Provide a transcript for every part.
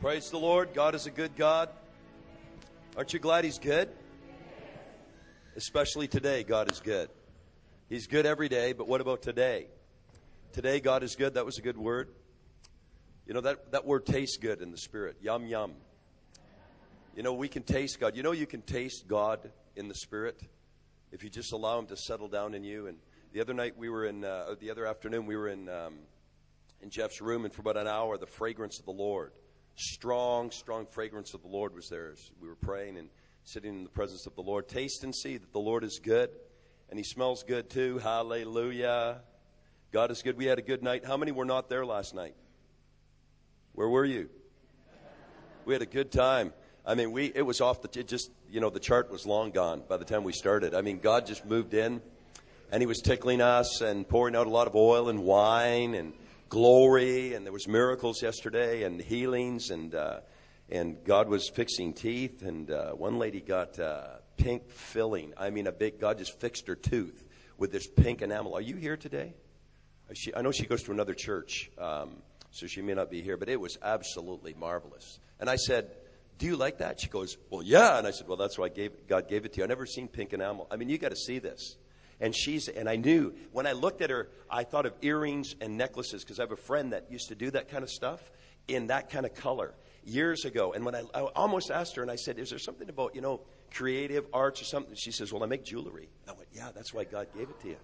Praise the Lord. God is a good God. Aren't you glad He's good? Especially today, God is good. He's good every day, but what about today? Today, God is good. That was a good word. You know, that, that word tastes good in the spirit. Yum, yum. You know, we can taste God. You know, you can taste God in the spirit if you just allow Him to settle down in you. And the other night, we were in, uh, the other afternoon, we were in, um, in Jeff's room, and for about an hour, the fragrance of the Lord strong, strong fragrance of the Lord was there as we were praying and sitting in the presence of the Lord. Taste and see that the Lord is good, and He smells good too. Hallelujah. God is good. We had a good night. How many were not there last night? Where were you? We had a good time. I mean, we it was off the it just you know the chart was long gone by the time we started. I mean, God just moved in, and He was tickling us and pouring out a lot of oil and wine and glory, and there was miracles yesterday and healings, and uh, and God was fixing teeth, and uh, one lady got uh, pink filling. I mean, a big God just fixed her tooth with this pink enamel. Are you here today? She, I know she goes to another church, um, so she may not be here, but it was absolutely marvelous. And I said, "Do you like that?" She goes, "Well, yeah." And I said, "Well, that's why gave, God gave it to you. I never seen pink enamel. I mean, you got to see this." And she's, and I knew when I looked at her, I thought of earrings and necklaces because I have a friend that used to do that kind of stuff in that kind of color years ago. And when I, I almost asked her, and I said, Is there something about, you know, creative arts or something? She says, Well, I make jewelry. I went, Yeah, that's why God gave it to you.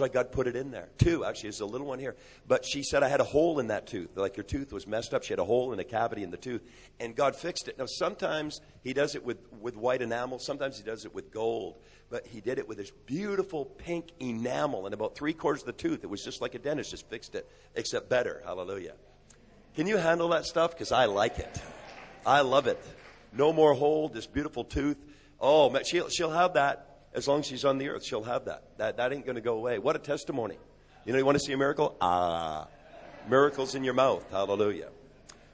Why God put it in there. Two, actually, there's a little one here. But she said I had a hole in that tooth. Like your tooth was messed up. She had a hole in a cavity in the tooth. And God fixed it. Now, sometimes He does it with, with white enamel, sometimes He does it with gold but he did it with this beautiful pink enamel and about three quarters of the tooth. It was just like a dentist just fixed it, except better. Hallelujah. Can you handle that stuff? Because I like it. I love it. No more hole, this beautiful tooth. Oh, man, she'll, she'll have that as long as she's on the earth. She'll have that. That, that ain't going to go away. What a testimony. You know, you want to see a miracle? Ah, miracles in your mouth. Hallelujah.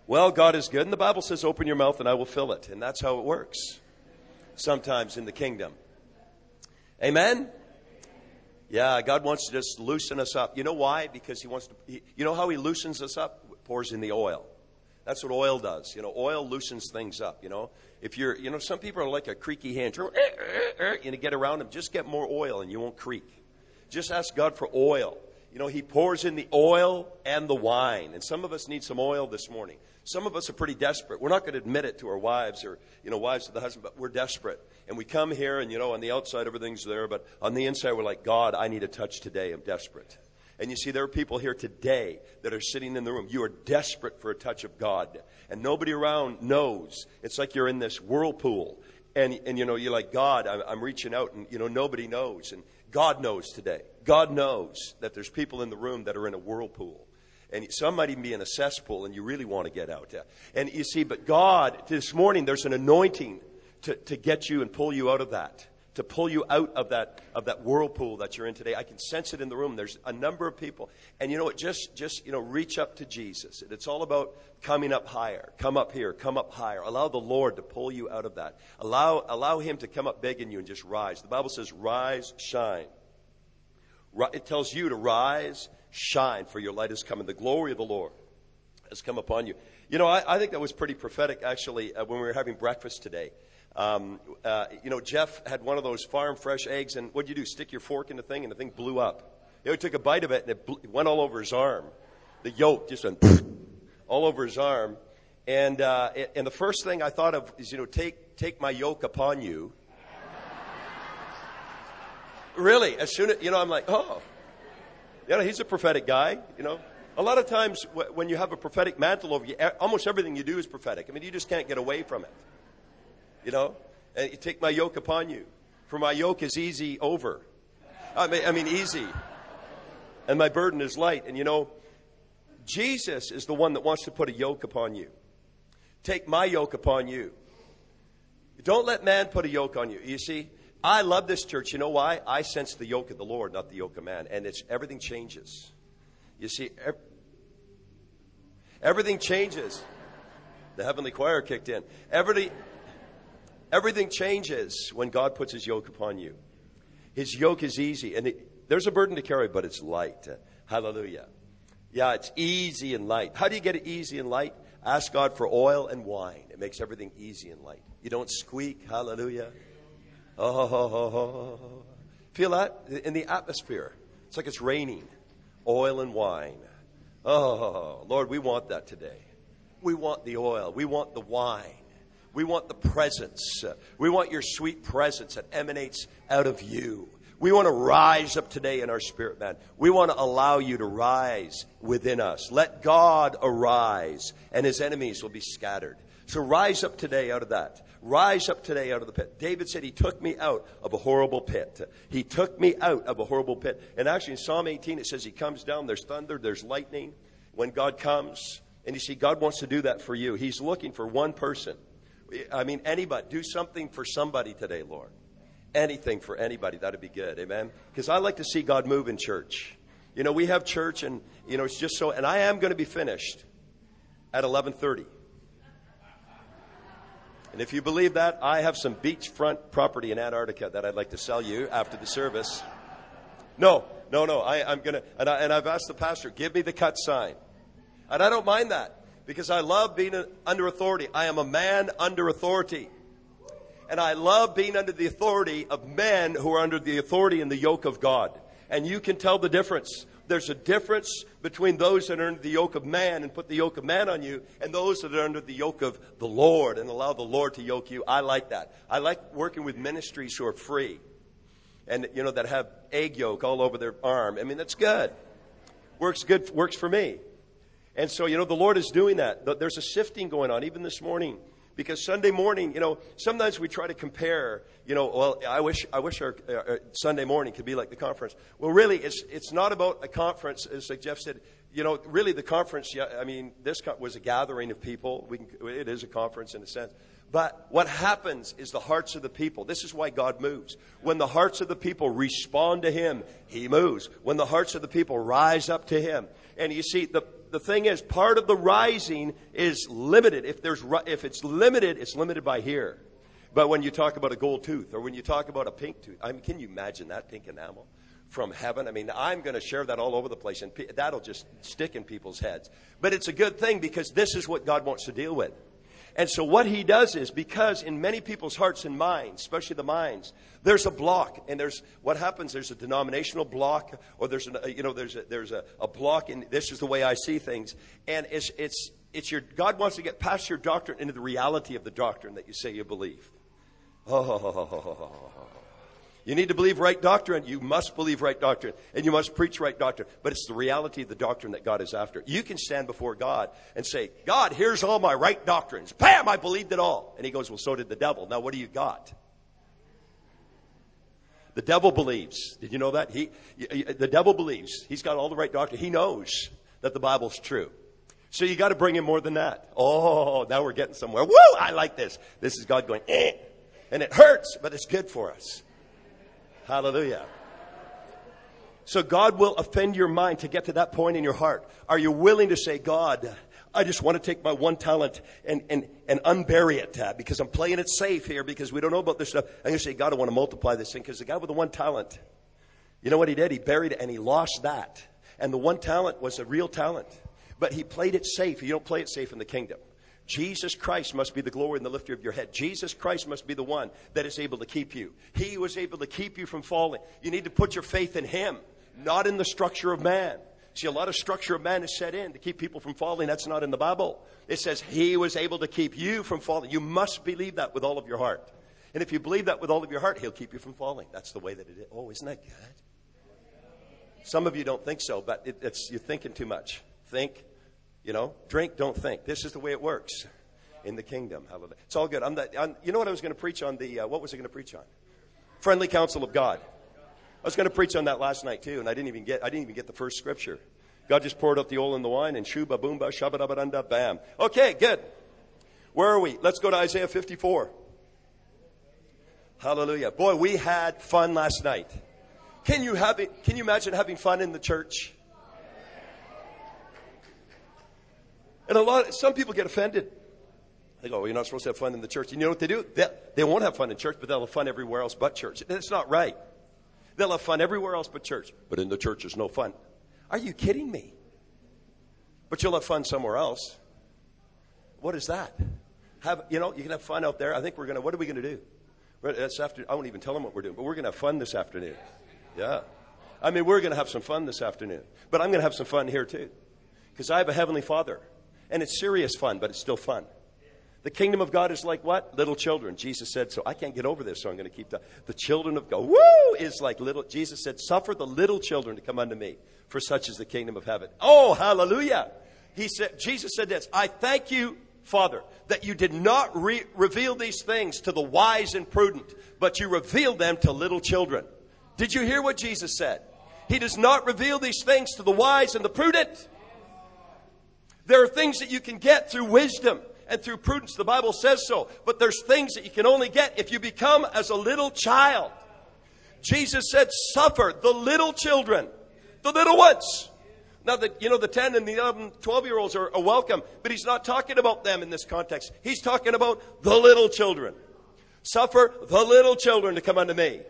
Well, God is good. And the Bible says, open your mouth and I will fill it. And that's how it works sometimes in the kingdom. Amen? Yeah, God wants to just loosen us up. You know why? Because He wants to, he, you know how He loosens us up? Pours in the oil. That's what oil does. You know, oil loosens things up. You know, if you're, you know, some people are like a creaky hand. Er, er, er, you know, get around them. Just get more oil and you won't creak. Just ask God for oil. You know, He pours in the oil and the wine. And some of us need some oil this morning. Some of us are pretty desperate. We're not going to admit it to our wives or, you know, wives to the husband, but we're desperate. And we come here and, you know, on the outside everything's there, but on the inside we're like, God, I need a touch today. I'm desperate. And you see, there are people here today that are sitting in the room. You are desperate for a touch of God. And nobody around knows. It's like you're in this whirlpool. And, and you know, you're like, God, I'm, I'm reaching out, and, you know, nobody knows. And God knows today. God knows that there's people in the room that are in a whirlpool and some might even be in a cesspool and you really want to get out. And you see, but God, this morning, there's an anointing to, to get you and pull you out of that, to pull you out of that, of that whirlpool that you're in today. I can sense it in the room. There's a number of people. And you know what? Just, just, you know, reach up to Jesus. It's all about coming up higher. Come up here. Come up higher. Allow the Lord to pull you out of that. Allow, allow Him to come up big in you and just rise. The Bible says, rise, shine. It tells you to rise shine, for your light has come, and the glory of the Lord has come upon you. You know, I, I think that was pretty prophetic, actually, uh, when we were having breakfast today. Um, uh, you know, Jeff had one of those farm fresh eggs, and what'd you do? Stick your fork in the thing, and the thing blew up. You know, he took a bite of it, and it, blew, it went all over his arm. The yolk just went all over his arm. And, uh, and the first thing I thought of is, you know, take, take my yoke upon you. really, as soon as, you know, I'm like, oh, you know, he's a prophetic guy, you know. A lot of times when you have a prophetic mantle over you, almost everything you do is prophetic. I mean, you just can't get away from it. You know? Eh, and take my yoke upon you. For my yoke is easy over. I mean, I mean easy. And my burden is light. And you know, Jesus is the one that wants to put a yoke upon you. Take my yoke upon you. Don't let man put a yoke on you. You see, I love this church. You know why? I sense the yoke of the Lord, not the yoke of man. And it's everything changes. You see, everything changes. The heavenly choir kicked in. Everything, everything changes when God puts his yoke upon you. His yoke is easy. And there's a burden to carry, but it's light. Hallelujah. Yeah, it's easy and light. How do you get it easy and light? Ask God for oil and wine. It makes everything easy and light. You don't squeak. Hallelujah. Oh, feel that in the atmosphere? It's like it's raining. Oil and wine. Oh, Lord, we want that today. We want the oil. We want the wine. We want the presence. We want your sweet presence that emanates out of you. We want to rise up today in our spirit, man. We want to allow you to rise within us. Let God arise, and his enemies will be scattered. So rise up today out of that. Rise up today out of the pit. David said, He took me out of a horrible pit. He took me out of a horrible pit. And actually, in Psalm 18, it says He comes down, there's thunder, there's lightning. When God comes, and you see, God wants to do that for you. He's looking for one person. I mean, anybody. Do something for somebody today, Lord anything for anybody, that'd be good. Amen. Because I like to see God move in church. You know, we have church and you know, it's just so and I am going to be finished at 11:30. And if you believe that, I have some beachfront property in Antarctica that I'd like to sell you after the service. No, no, no. I, am going to, and, I, and I've asked the pastor, give me the cut sign. And I don't mind that because I love being under authority. I am a man under authority. And I love being under the authority of men who are under the authority and the yoke of God. And you can tell the difference. There's a difference between those that are under the yoke of man and put the yoke of man on you and those that are under the yoke of the Lord and allow the Lord to yoke you. I like that. I like working with ministries who are free and, you know, that have egg yolk all over their arm. I mean, that's good. Works good, works for me. And so, you know, the Lord is doing that. There's a sifting going on, even this morning because Sunday morning, you know, sometimes we try to compare, you know, well, I wish, I wish our, our, Sunday morning could be like the conference. Well, really, it's, it's not about a conference, as like Jeff said. You know, really the conference, yeah, I mean, this was a gathering of people. We can, it is a conference in a sense. But what happens is the hearts of the people. This is why God moves. When the hearts of the people respond to Him, He moves. When the hearts of the people rise up to Him. And you see, the, the thing is, part of the rising is limited. If, there's, if it's limited, it's limited by here. But when you talk about a gold tooth or when you talk about a pink tooth, I mean, can you imagine that pink enamel from heaven? I mean, I'm going to share that all over the place and that'll just stick in people's heads. But it's a good thing because this is what God wants to deal with. And so what he does is because in many people's hearts and minds, especially the minds, there's a block, and there's what happens. There's a denominational block, or there's a you know there's a, there's a, a block, and this is the way I see things. And it's it's it's your God wants to get past your doctrine into the reality of the doctrine that you say you believe. Oh, you need to believe right doctrine. You must believe right doctrine. And you must preach right doctrine. But it's the reality of the doctrine that God is after. You can stand before God and say, God, here's all my right doctrines. Bam, I believed it all. And he goes, Well, so did the devil. Now, what do you got? The devil believes. Did you know that? He, the devil believes. He's got all the right doctrine. He knows that the Bible's true. So you got to bring him more than that. Oh, now we're getting somewhere. Woo! I like this. This is God going, eh. And it hurts, but it's good for us. Hallelujah. So God will offend your mind to get to that point in your heart. Are you willing to say, God, I just want to take my one talent and, and, and unbury it uh, because I'm playing it safe here because we don't know about this stuff. I'm going to say, God, I want to multiply this thing because the guy with the one talent, you know what he did? He buried it and he lost that. And the one talent was a real talent. But he played it safe. You don't play it safe in the kingdom. Jesus Christ must be the glory and the lifter of your head. Jesus Christ must be the one that is able to keep you. He was able to keep you from falling. You need to put your faith in Him, not in the structure of man. See, a lot of structure of man is set in to keep people from falling. That's not in the Bible. It says He was able to keep you from falling. You must believe that with all of your heart. And if you believe that with all of your heart, He'll keep you from falling. That's the way that it is. Oh, isn't that good? Some of you don't think so, but it, it's, you're thinking too much. Think you know, drink, don't think. This is the way it works in the kingdom. Hallelujah. It's all good. I'm I'm, you know what I was going to preach on? The uh, what was I going to preach on? Friendly counsel of God. I was going to preach on that last night too, and I didn't even get I didn't even get the first scripture. God just poured out the oil and the wine, and shuba boomba shabba bam. Okay, good. Where are we? Let's go to Isaiah 54. Hallelujah. Boy, we had fun last night. Can you have Can you imagine having fun in the church? And a lot, some people get offended. They go, well, you're not supposed to have fun in the church. And you know what they do? They, they won't have fun in church, but they'll have fun everywhere else but church. That's not right. They'll have fun everywhere else but church. But in the church, there's no fun. Are you kidding me? but you'll have fun somewhere else. What is that? Have you know? You can have fun out there. I think we're gonna. What are we gonna do? This after, I won't even tell them what we're doing, but we're gonna have fun this afternoon. Yeah, I mean we're gonna have some fun this afternoon. But I'm gonna have some fun here too, because I have a heavenly Father, and it's serious fun, but it's still fun. The kingdom of God is like what? Little children. Jesus said, so I can't get over this, so I'm going to keep the, the children of God. Woo! Is like little, Jesus said, suffer the little children to come unto me, for such is the kingdom of heaven. Oh, hallelujah. He said, Jesus said this, I thank you, Father, that you did not re- reveal these things to the wise and prudent, but you revealed them to little children. Did you hear what Jesus said? He does not reveal these things to the wise and the prudent. There are things that you can get through wisdom and through prudence. The Bible says so. But there's things that you can only get if you become as a little child. Jesus said, suffer the little children, the little ones. Now, the, you know, the 10 and the 11, 12 year olds are, are welcome, but he's not talking about them in this context. He's talking about the little children. Suffer the little children to come unto me.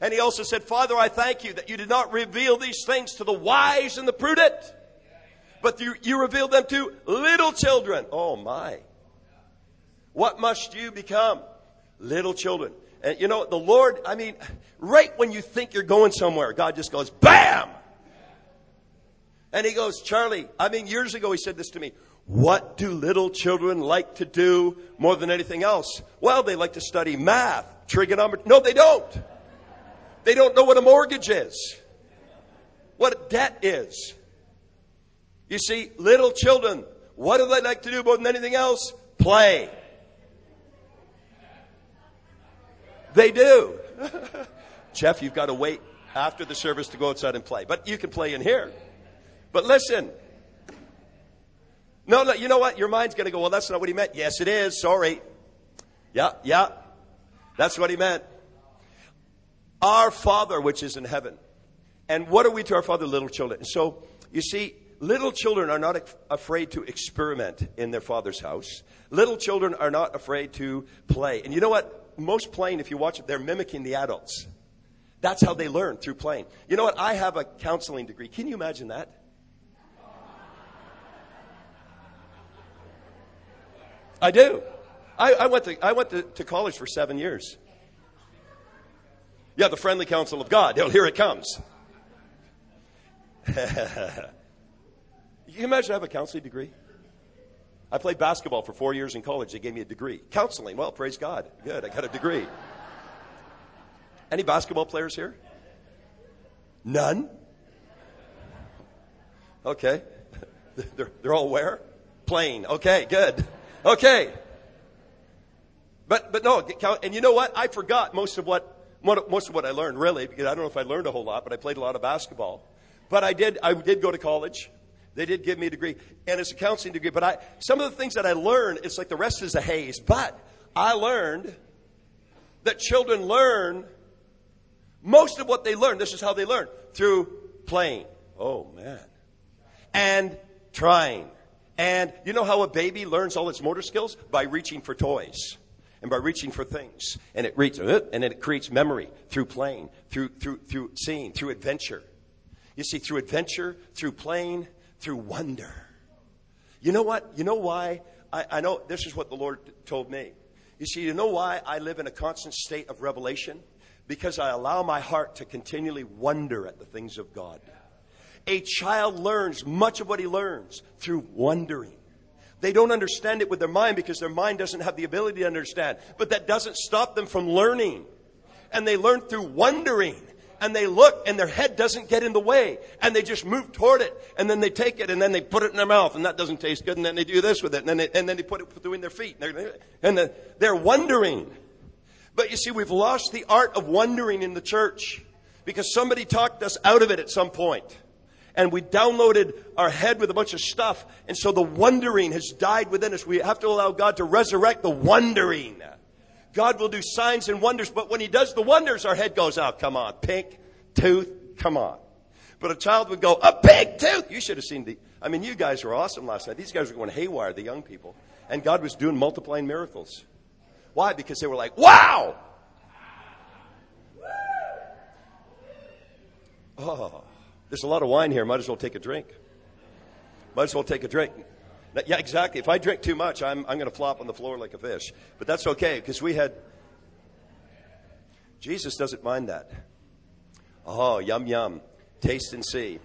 And he also said, Father, I thank you that you did not reveal these things to the wise and the prudent, but you, you revealed them to little children. Oh my. What must you become? Little children. And you know, the Lord, I mean, right when you think you're going somewhere, God just goes, BAM! And he goes, Charlie, I mean, years ago he said this to me. What do little children like to do more than anything else? Well, they like to study math, trigonometry. No, they don't. They don't know what a mortgage is, what a debt is. You see, little children, what do they like to do more than anything else? Play. They do. Jeff, you've got to wait after the service to go outside and play. But you can play in here. But listen. No, no, you know what? Your mind's going to go, well, that's not what he meant. Yes, it is. Sorry. Yeah, yeah. That's what he meant. Our Father, which is in heaven. And what are we to our Father? Little children. So, you see, little children are not afraid to experiment in their Father's house. Little children are not afraid to play. And you know what? most playing, if you watch it, they're mimicking the adults. That's how they learn through playing. You know what? I have a counseling degree. Can you imagine that? I do. I, I went, to, I went to, to college for seven years. Yeah, the friendly counsel of God. Here it comes. you imagine I have a counseling degree? I played basketball for four years in college. They gave me a degree. Counseling. Well, praise God. Good. I got a degree. Any basketball players here? None? Okay. They're, they're all where? Playing. Okay, good. Okay. But, but no, and you know what? I forgot most of what, most of what I learned, really, because I don't know if I learned a whole lot, but I played a lot of basketball. But I did, I did go to college. They did give me a degree, and it's a counseling degree. But I, some of the things that I learned, it's like the rest is a haze. But I learned that children learn most of what they learn. This is how they learn through playing. Oh man, and trying. And you know how a baby learns all its motor skills by reaching for toys and by reaching for things. And it reads, uh, and then it creates memory through playing, through through through seeing, through adventure. You see, through adventure, through playing, through wonder. You know what? You know why? I, I know this is what the Lord told me. You see, you know why I live in a constant state of revelation? Because I allow my heart to continually wonder at the things of God. A child learns much of what he learns through wondering. They don't understand it with their mind because their mind doesn't have the ability to understand. But that doesn't stop them from learning. And they learn through wondering and they look and their head doesn't get in the way and they just move toward it and then they take it and then they put it in their mouth and that doesn't taste good and then they do this with it and then they, and then they put it between their feet and they're, they're wondering. But you see, we've lost the art of wondering in the church because somebody talked us out of it at some point and we downloaded our head with a bunch of stuff. And so the wondering has died within us. We have to allow God to resurrect the wondering. God will do signs and wonders, but when He does the wonders, our head goes out. Come on, pink tooth, come on. But a child would go, a pink tooth. You should have seen the, I mean, you guys were awesome last night. These guys were going haywire, the young people. And God was doing multiplying miracles. Why? Because they were like, wow! Oh, there's a lot of wine here. Might as well take a drink. Might as well take a drink. Yeah, exactly. If I drink too much, I'm, I'm going to flop on the floor like a fish. But that's okay because we had. Jesus doesn't mind that. Oh, yum, yum. Taste and see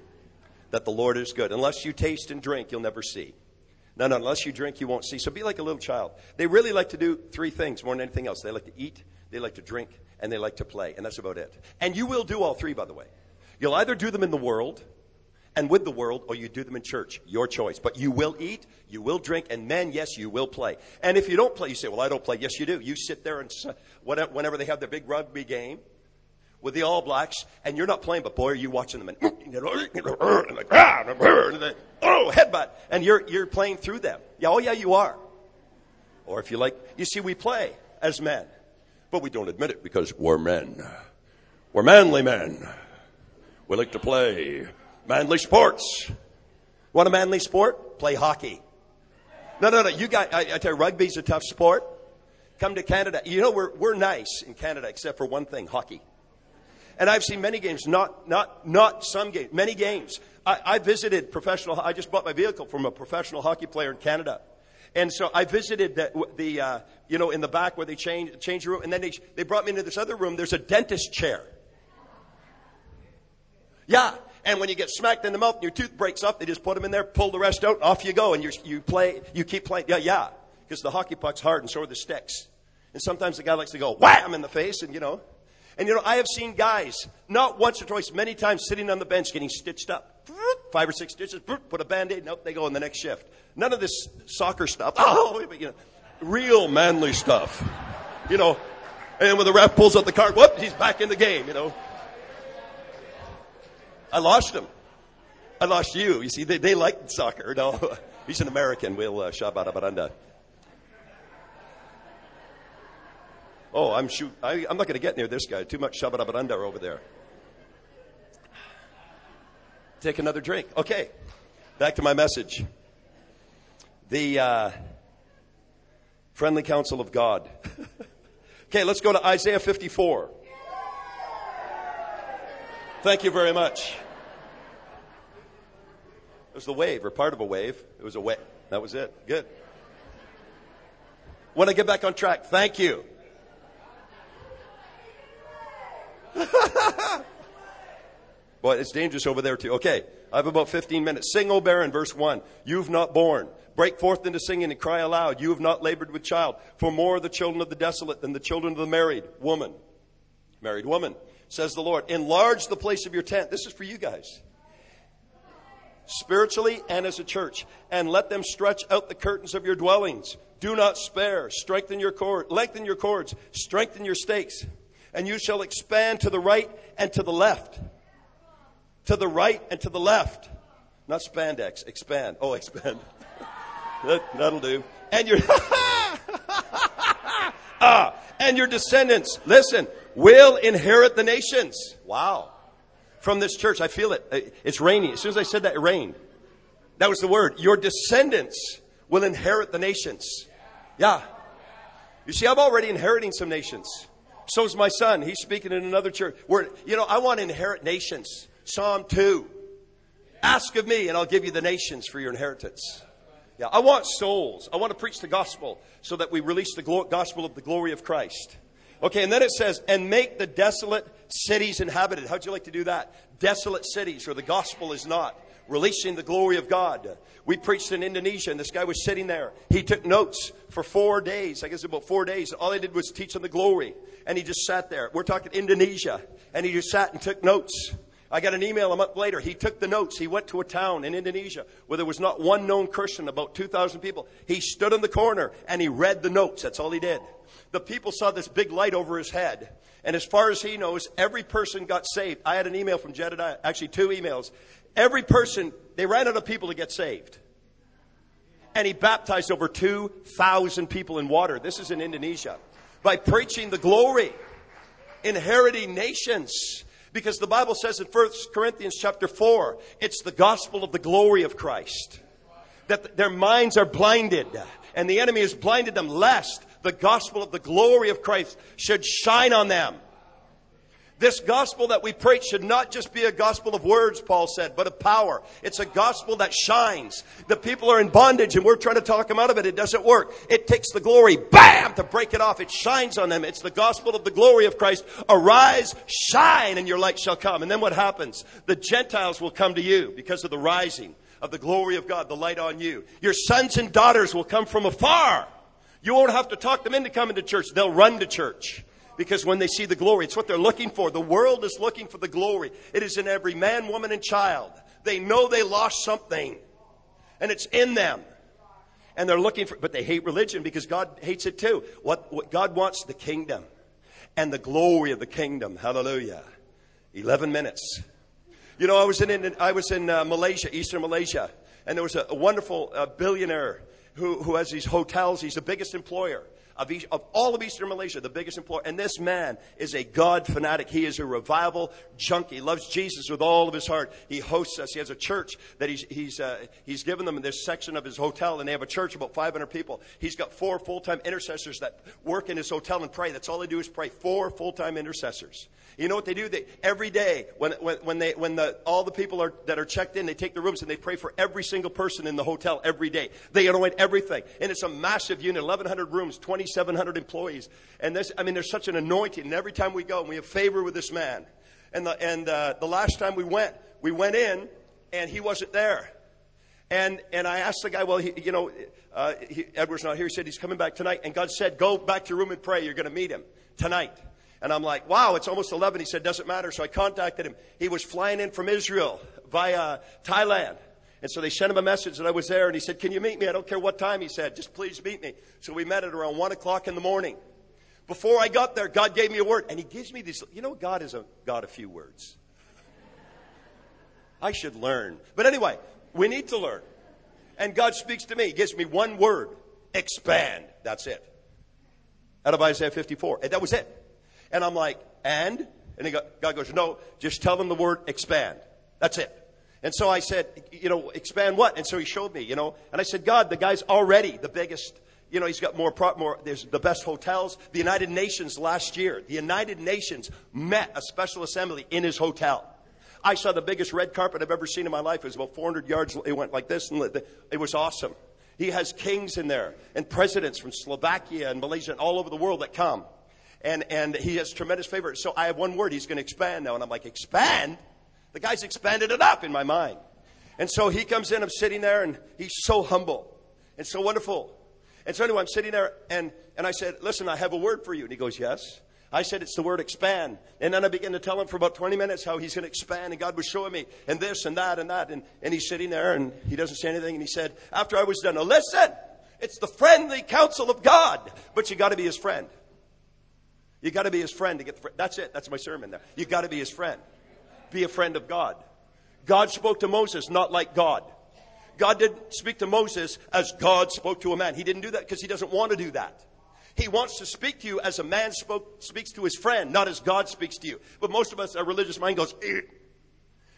that the Lord is good. Unless you taste and drink, you'll never see. No, no, unless you drink, you won't see. So be like a little child. They really like to do three things more than anything else. They like to eat, they like to drink, and they like to play. And that's about it. And you will do all three, by the way. You'll either do them in the world and with the world, or you do them in church. Your choice. But you will eat, you will drink, and men, yes, you will play. And if you don't play, you say, well, I don't play. Yes, you do. You sit there and whenever they have their big rugby game, with the All Blacks, and you're not playing, but boy, are you watching them and, like, oh, headbutt, and you're you're playing through them. Yeah, oh yeah, you are. Or if you like, you see, we play as men, but we don't admit it because we're men. We're manly men. We like to play manly sports. Want a manly sport? Play hockey. No, no, no. You got. I, I tell you, rugby's a tough sport. Come to Canada. You know, we're we're nice in Canada, except for one thing: hockey. And I've seen many games, not, not, not some games, many games. I, I visited professional, I just bought my vehicle from a professional hockey player in Canada. And so I visited the, the uh, you know, in the back where they change, change the room. And then they, they brought me into this other room. There's a dentist chair. Yeah. And when you get smacked in the mouth and your tooth breaks up, they just put them in there, pull the rest out, off you go. And you you play, you keep playing. Yeah, yeah. Because the hockey puck's hard and so are the sticks. And sometimes the guy likes to go wham in the face and, you know, and you know, I have seen guys, not once or twice, many times sitting on the bench getting stitched up. Five or six stitches, put a band aid, nope, they go in the next shift. None of this soccer stuff. Oh, you know, real manly stuff. You know, and when the ref pulls up the card, whoop, he's back in the game, you know. I lost him. I lost you. You see, they, they like soccer. No, he's an American. We'll uh, shabarabaranda. Oh, I'm shoot. I, am not going to get near this guy. Too much shabarabaranda over there. Take another drink. Okay, back to my message. The uh, friendly counsel of God. okay, let's go to Isaiah 54. Thank you very much. It was the wave, or part of a wave. It was a wave. That was it. Good. Want to get back on track? Thank you. Boy, it's dangerous over there too. Okay, I have about 15 minutes. Sing, O barren, verse 1. You've not borne. Break forth into singing and cry aloud. You have not labored with child. For more are the children of the desolate than the children of the married woman. Married woman, says the Lord. Enlarge the place of your tent. This is for you guys. Spiritually and as a church. And let them stretch out the curtains of your dwellings. Do not spare. Strengthen your cord, lengthen your cords. Strengthen your stakes and you shall expand to the right and to the left. To the right and to the left. Not spandex, expand. Oh, expand. that, that'll do. And your, ah, and your descendants, listen, will inherit the nations. Wow. From this church, I feel it. Uh, it's raining. As soon as I said that, it rained. That was the word. Your descendants will inherit the nations. Yeah. You see, I'm already inheriting some nations. So's my son. He's speaking in another church. Where, you know, I want to inherit nations. Psalm 2. Ask of me, and I'll give you the nations for your inheritance. Yeah, I want souls. I want to preach the gospel so that we release the gospel of the glory of Christ. Okay, and then it says, and make the desolate cities inhabited. How'd you like to do that? Desolate cities where the gospel is not releasing the glory of God. We preached in Indonesia, and this guy was sitting there. He took notes for four days, I guess about four days. All he did was teach on the glory, and he just sat there. We're talking Indonesia, and he just sat and took notes. I got an email a month later. He took the notes. He went to a town in Indonesia where there was not one known Christian, about 2,000 people. He stood in the corner and he read the notes. That's all he did. The people saw this big light over his head. And as far as he knows, every person got saved. I had an email from Jedediah, actually two emails. Every person, they ran out of people to get saved. And he baptized over 2,000 people in water. This is in Indonesia. By preaching the glory, inheriting nations. Because the Bible says in 1 Corinthians chapter 4, it's the gospel of the glory of Christ. That their minds are blinded. And the enemy has blinded them lest the gospel of the glory of Christ should shine on them. This gospel that we preach should not just be a gospel of words, Paul said, but of power. It's a gospel that shines. The people are in bondage and we're trying to talk them out of it. It doesn't work. It takes the glory, bam, to break it off. It shines on them. It's the gospel of the glory of Christ. Arise, shine, and your light shall come. And then what happens? The Gentiles will come to you because of the rising of the glory of God, the light on you. Your sons and daughters will come from afar. You won't have to talk them into coming to church. They'll run to church because when they see the glory, it's what they're looking for. The world is looking for the glory. It is in every man, woman, and child. They know they lost something, and it's in them. And they're looking for, but they hate religion because God hates it too. What, what God wants the kingdom and the glory of the kingdom. Hallelujah. 11 minutes. You know, I was in, I was in uh, Malaysia, Eastern Malaysia, and there was a, a wonderful uh, billionaire who, who has these hotels. He's the biggest employer of, East, of all of Eastern Malaysia, the biggest employer. And this man is a God fanatic. He is a revival junkie. He loves Jesus with all of his heart. He hosts us. He has a church that he's, he's, uh, he's given them in this section of his hotel, and they have a church about 500 people. He's got four full time intercessors that work in his hotel and pray. That's all they do is pray. Four full time intercessors. You know what they do? They, every day, when, when, when, they, when the, all the people are, that are checked in, they take the rooms and they pray for every single person in the hotel every day. They anoint everything. And it's a massive unit, 1,100 rooms, 2,700 employees. And this, I mean, there's such an anointing. And every time we go, and we have favor with this man. And the, and, uh, the last time we went, we went in and he wasn't there. And, and I asked the guy, well, he, you know, uh, he, Edward's not here. He said he's coming back tonight. And God said, go back to your room and pray. You're going to meet him tonight. And I'm like, wow, it's almost 11. He said, doesn't matter. So I contacted him. He was flying in from Israel via Thailand. And so they sent him a message that I was there and he said, can you meet me? I don't care what time. He said, just please meet me. So we met at around one o'clock in the morning. Before I got there, God gave me a word and he gives me these, you know, God is a God of few words. I should learn. But anyway, we need to learn. And God speaks to me. He gives me one word. Expand. That's it. Out of Isaiah 54. And that was it. And I'm like, and? And God goes, no, just tell them the word expand. That's it. And so I said, you know, expand what? And so he showed me, you know, and I said, God, the guy's already the biggest, you know, he's got more, more, there's the best hotels. The United Nations last year, the United Nations met a special assembly in his hotel. I saw the biggest red carpet I've ever seen in my life. It was about 400 yards. It went like this, and it was awesome. He has kings in there and presidents from Slovakia and Malaysia and all over the world that come and, and he has tremendous favor. So I have one word. He's going to expand now. And I'm like, expand? The guy's expanded it up in my mind. And so he comes in, I'm sitting there, and he's so humble and so wonderful. And so anyway, I'm sitting there, and, and I said, listen, I have a word for you. And he goes, yes. I said, it's the word expand. And then I began to tell him for about 20 minutes how he's going to expand, and God was showing me, and this and that and that. And, and he's sitting there, and he doesn't say anything. And he said, after I was done, listen, it's the friendly counsel of God, but you got to be his friend. You got to be his friend to get the friend. That's it. That's my sermon there. You got to be his friend. Be a friend of God. God spoke to Moses not like God. God didn't speak to Moses as God spoke to a man. He didn't do that because he doesn't want to do that. He wants to speak to you as a man spoke, speaks to his friend, not as God speaks to you. But most of us, our religious mind goes,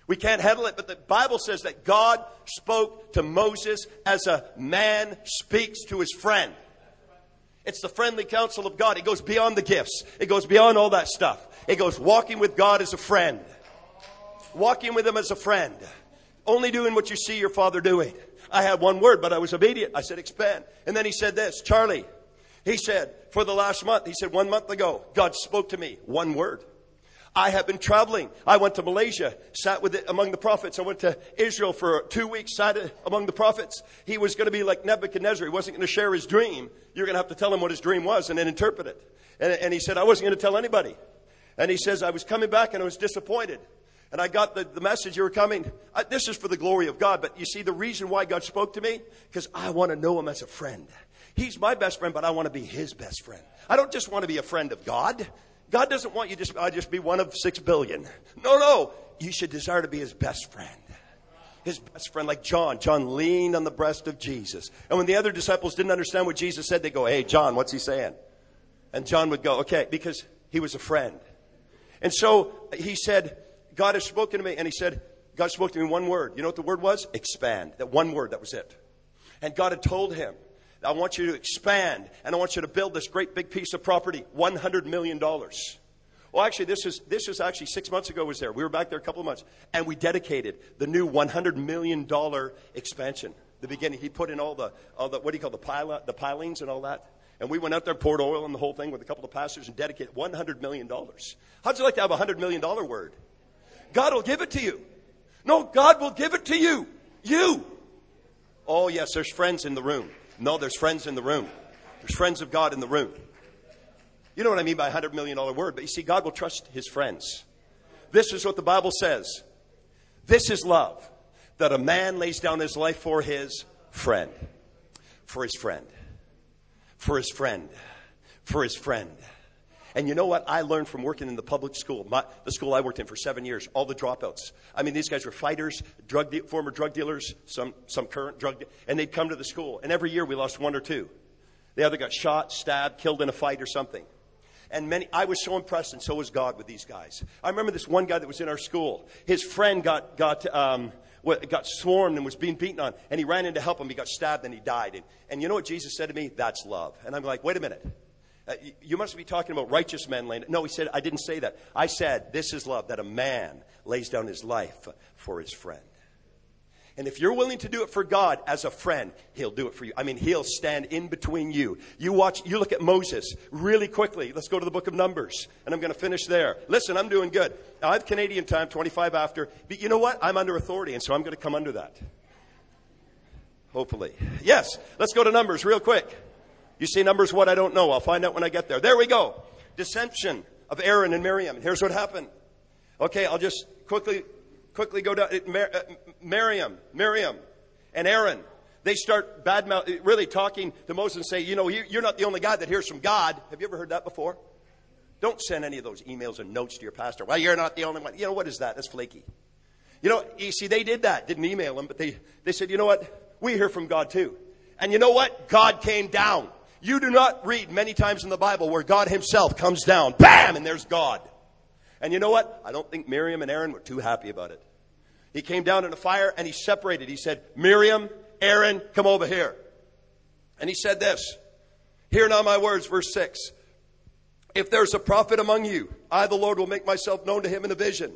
we can't handle it. But the Bible says that God spoke to Moses as a man speaks to his friend. It's the friendly counsel of God. It goes beyond the gifts. It goes beyond all that stuff. It goes walking with God as a friend. Walking with Him as a friend. Only doing what you see your Father doing. I had one word, but I was obedient. I said, expand. And then He said this, Charlie, He said, for the last month, He said, one month ago, God spoke to me, one word. I have been traveling. I went to Malaysia, sat with it among the prophets. I went to Israel for two weeks, sat among the prophets. He was going to be like Nebuchadnezzar. He wasn't going to share his dream. You're going to have to tell him what his dream was and then interpret it. And, and he said, I wasn't going to tell anybody. And he says, I was coming back and I was disappointed. And I got the, the message you were coming. I, this is for the glory of God. But you see, the reason why God spoke to me, because I want to know him as a friend. He's my best friend, but I want to be his best friend. I don't just want to be a friend of God. God doesn't want you just, just be one of six billion. No, no. You should desire to be his best friend. His best friend, like John. John leaned on the breast of Jesus. And when the other disciples didn't understand what Jesus said, they go, Hey, John, what's he saying? And John would go, Okay, because he was a friend. And so he said, God has spoken to me. And he said, God spoke to me one word. You know what the word was? Expand. That one word, that was it. And God had told him, I want you to expand and I want you to build this great big piece of property, $100 million. Well, actually, this is this is actually six months ago. Was there? We were back there a couple of months, and we dedicated the new 100 million dollar expansion. The beginning, he put in all the all the what do you call the pile the pilings and all that. And we went out there, poured oil and the whole thing with a couple of pastors, and dedicated 100 million dollars. How'd you like to have a 100 million dollar word? God will give it to you. No, God will give it to you. You. Oh yes, there's friends in the room. No, there's friends in the room. There's friends of God in the room. You know what I mean by a hundred million dollar word, but you see, God will trust his friends. This is what the Bible says. This is love, that a man lays down his life for his friend. For his friend. For his friend. For his friend. And you know what? I learned from working in the public school, my, the school I worked in for seven years, all the dropouts. I mean, these guys were fighters, drug de- former drug dealers, some, some current drug, de- and they'd come to the school. And every year we lost one or two. They either got shot, stabbed, killed in a fight or something and many, I was so impressed, and so was God with these guys. I remember this one guy that was in our school. His friend got, got, um, got swarmed and was being beaten on, and he ran in to help him. He got stabbed and he died. And, and you know what Jesus said to me? That's love. And I'm like, wait a minute. Uh, you must be talking about righteous men laying. No, he said, I didn't say that. I said, this is love, that a man lays down his life for his friend. And if you're willing to do it for God as a friend, He'll do it for you. I mean, He'll stand in between you. You watch, you look at Moses really quickly. Let's go to the book of Numbers. And I'm going to finish there. Listen, I'm doing good. Now, I have Canadian time, 25 after. But you know what? I'm under authority, and so I'm going to come under that. Hopefully. Yes, let's go to Numbers real quick. You see Numbers what I don't know. I'll find out when I get there. There we go. Dissension of Aaron and Miriam. Here's what happened. Okay, I'll just quickly quickly go down. Uh, Miriam, Miriam, and Aaron. They start bad mouth, really talking to Moses and say, you know, you're not the only guy that hears from God. Have you ever heard that before? Don't send any of those emails and notes to your pastor. Well, you're not the only one. You know, what is that? That's flaky. You know, you see, they did that. Didn't email them, but they, they said, you know what? We hear from God too. And you know what? God came down. You do not read many times in the Bible where God himself comes down. Bam! And there's God. And you know what? I don't think Miriam and Aaron were too happy about it. He came down in a fire and he separated. He said, Miriam, Aaron, come over here. And he said this Hear now my words, verse 6. If there's a prophet among you, I, the Lord, will make myself known to him in a vision.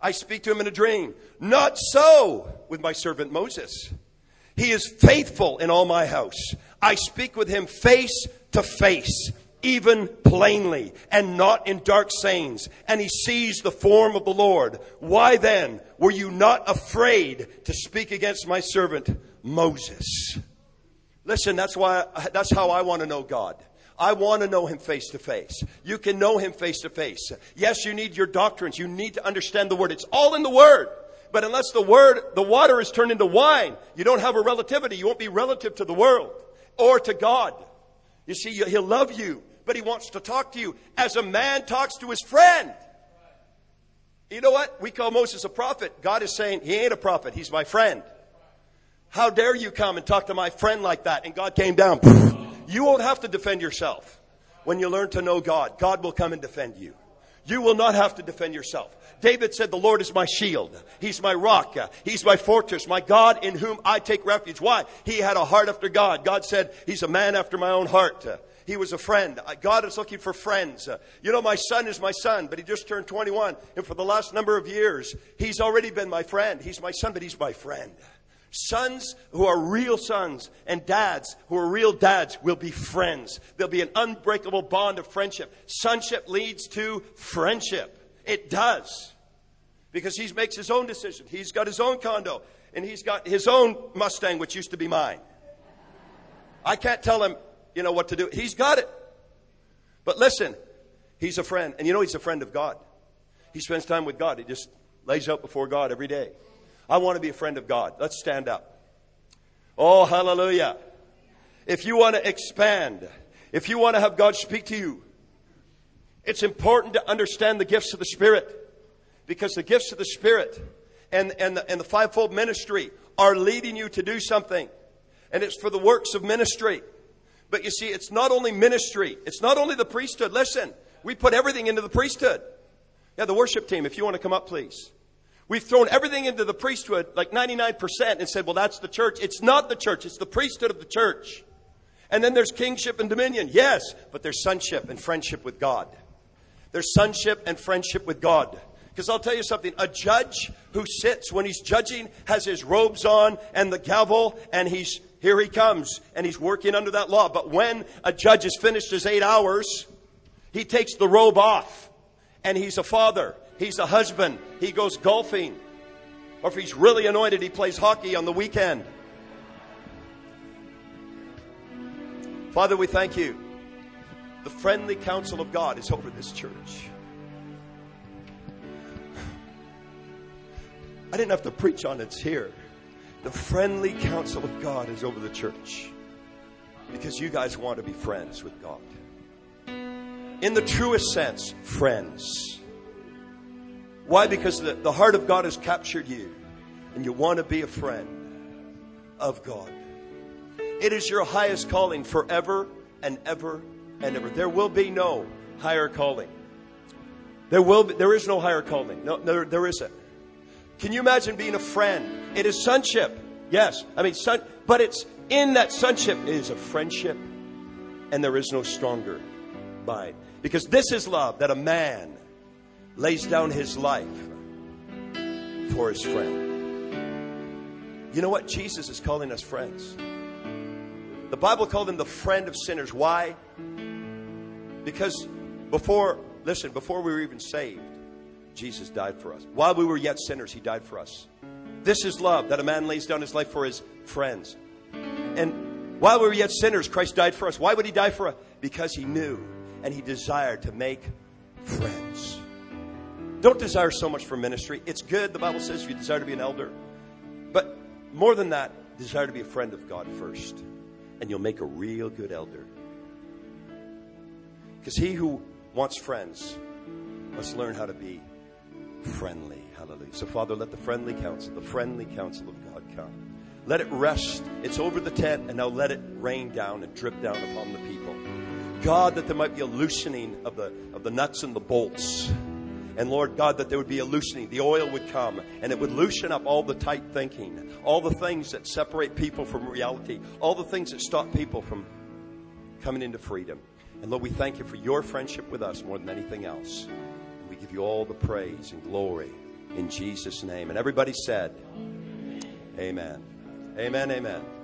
I speak to him in a dream. Not so with my servant Moses. He is faithful in all my house. I speak with him face to face even plainly and not in dark sayings, and he sees the form of the Lord. Why then were you not afraid to speak against my servant Moses? Listen, that's why, that's how I want to know God. I want to know him face to face. You can know him face to face. Yes, you need your doctrines. You need to understand the word. It's all in the word. But unless the word, the water is turned into wine, you don't have a relativity. You won't be relative to the world or to God. You see, he'll love you but he wants to talk to you as a man talks to his friend. You know what? We call Moses a prophet. God is saying, he ain't a prophet. He's my friend. How dare you come and talk to my friend like that? And God came down. You won't have to defend yourself. When you learn to know God, God will come and defend you. You will not have to defend yourself. David said, The Lord is my shield. He's my rock. He's my fortress, my God in whom I take refuge. Why? He had a heart after God. God said, He's a man after my own heart. He was a friend. God is looking for friends. You know, my son is my son, but he just turned 21. And for the last number of years, he's already been my friend. He's my son, but he's my friend. Sons who are real sons and dads who are real dads will be friends. There'll be an unbreakable bond of friendship. Sonship leads to friendship. It does. Because he makes his own decision. He's got his own condo and he's got his own Mustang, which used to be mine. I can't tell him, you know what to do. He's got it. But listen, he's a friend. And you know he's a friend of God. He spends time with God. He just lays out before God every day. I want to be a friend of God. Let's stand up. Oh, hallelujah. If you want to expand, if you want to have God speak to you, it's important to understand the gifts of the Spirit. Because the gifts of the Spirit and, and, the, and the fivefold ministry are leading you to do something. And it's for the works of ministry. But you see, it's not only ministry, it's not only the priesthood. Listen, we put everything into the priesthood. Yeah, the worship team, if you want to come up, please. We've thrown everything into the priesthood, like 99%, and said, well, that's the church. It's not the church, it's the priesthood of the church. And then there's kingship and dominion. Yes, but there's sonship and friendship with God. There's sonship and friendship with God. Because I'll tell you something a judge who sits when he's judging has his robes on and the gavel, and he's here he comes, and he's working under that law. But when a judge has finished his eight hours, he takes the robe off, and he's a father, he's a husband, he goes golfing, or if he's really anointed, he plays hockey on the weekend. Father, we thank you. The friendly counsel of God is over this church. I didn't have to preach on it, here. The friendly counsel of God is over the church because you guys want to be friends with God. In the truest sense, friends. Why? Because the, the heart of God has captured you and you want to be a friend of God. It is your highest calling forever and ever and ever. There will be no higher calling. There will be, there is no higher calling. No, there, there isn't. Can you imagine being a friend? It is sonship. Yes. I mean, son, but it's in that sonship is a friendship, and there is no stronger bind. Because this is love that a man lays down his life for his friend. You know what? Jesus is calling us friends. The Bible called him the friend of sinners. Why? Because before, listen, before we were even saved, Jesus died for us. While we were yet sinners, he died for us. This is love, that a man lays down his life for his friends. And while we were yet sinners, Christ died for us. Why would he die for us? Because he knew and he desired to make friends. Don't desire so much for ministry. It's good, the Bible says, if you desire to be an elder. But more than that, desire to be a friend of God first. And you'll make a real good elder. Because he who wants friends must learn how to be friendly. Hallelujah. So, Father, let the friendly counsel, the friendly counsel of God come. Let it rest. It's over the tent, and now let it rain down and drip down upon the people. God, that there might be a loosening of the, of the nuts and the bolts. And Lord God, that there would be a loosening. The oil would come and it would loosen up all the tight thinking, all the things that separate people from reality, all the things that stop people from coming into freedom. And Lord, we thank you for your friendship with us more than anything else We give you all the praise and glory in Jesus' name. And everybody said, Amen. Amen, amen.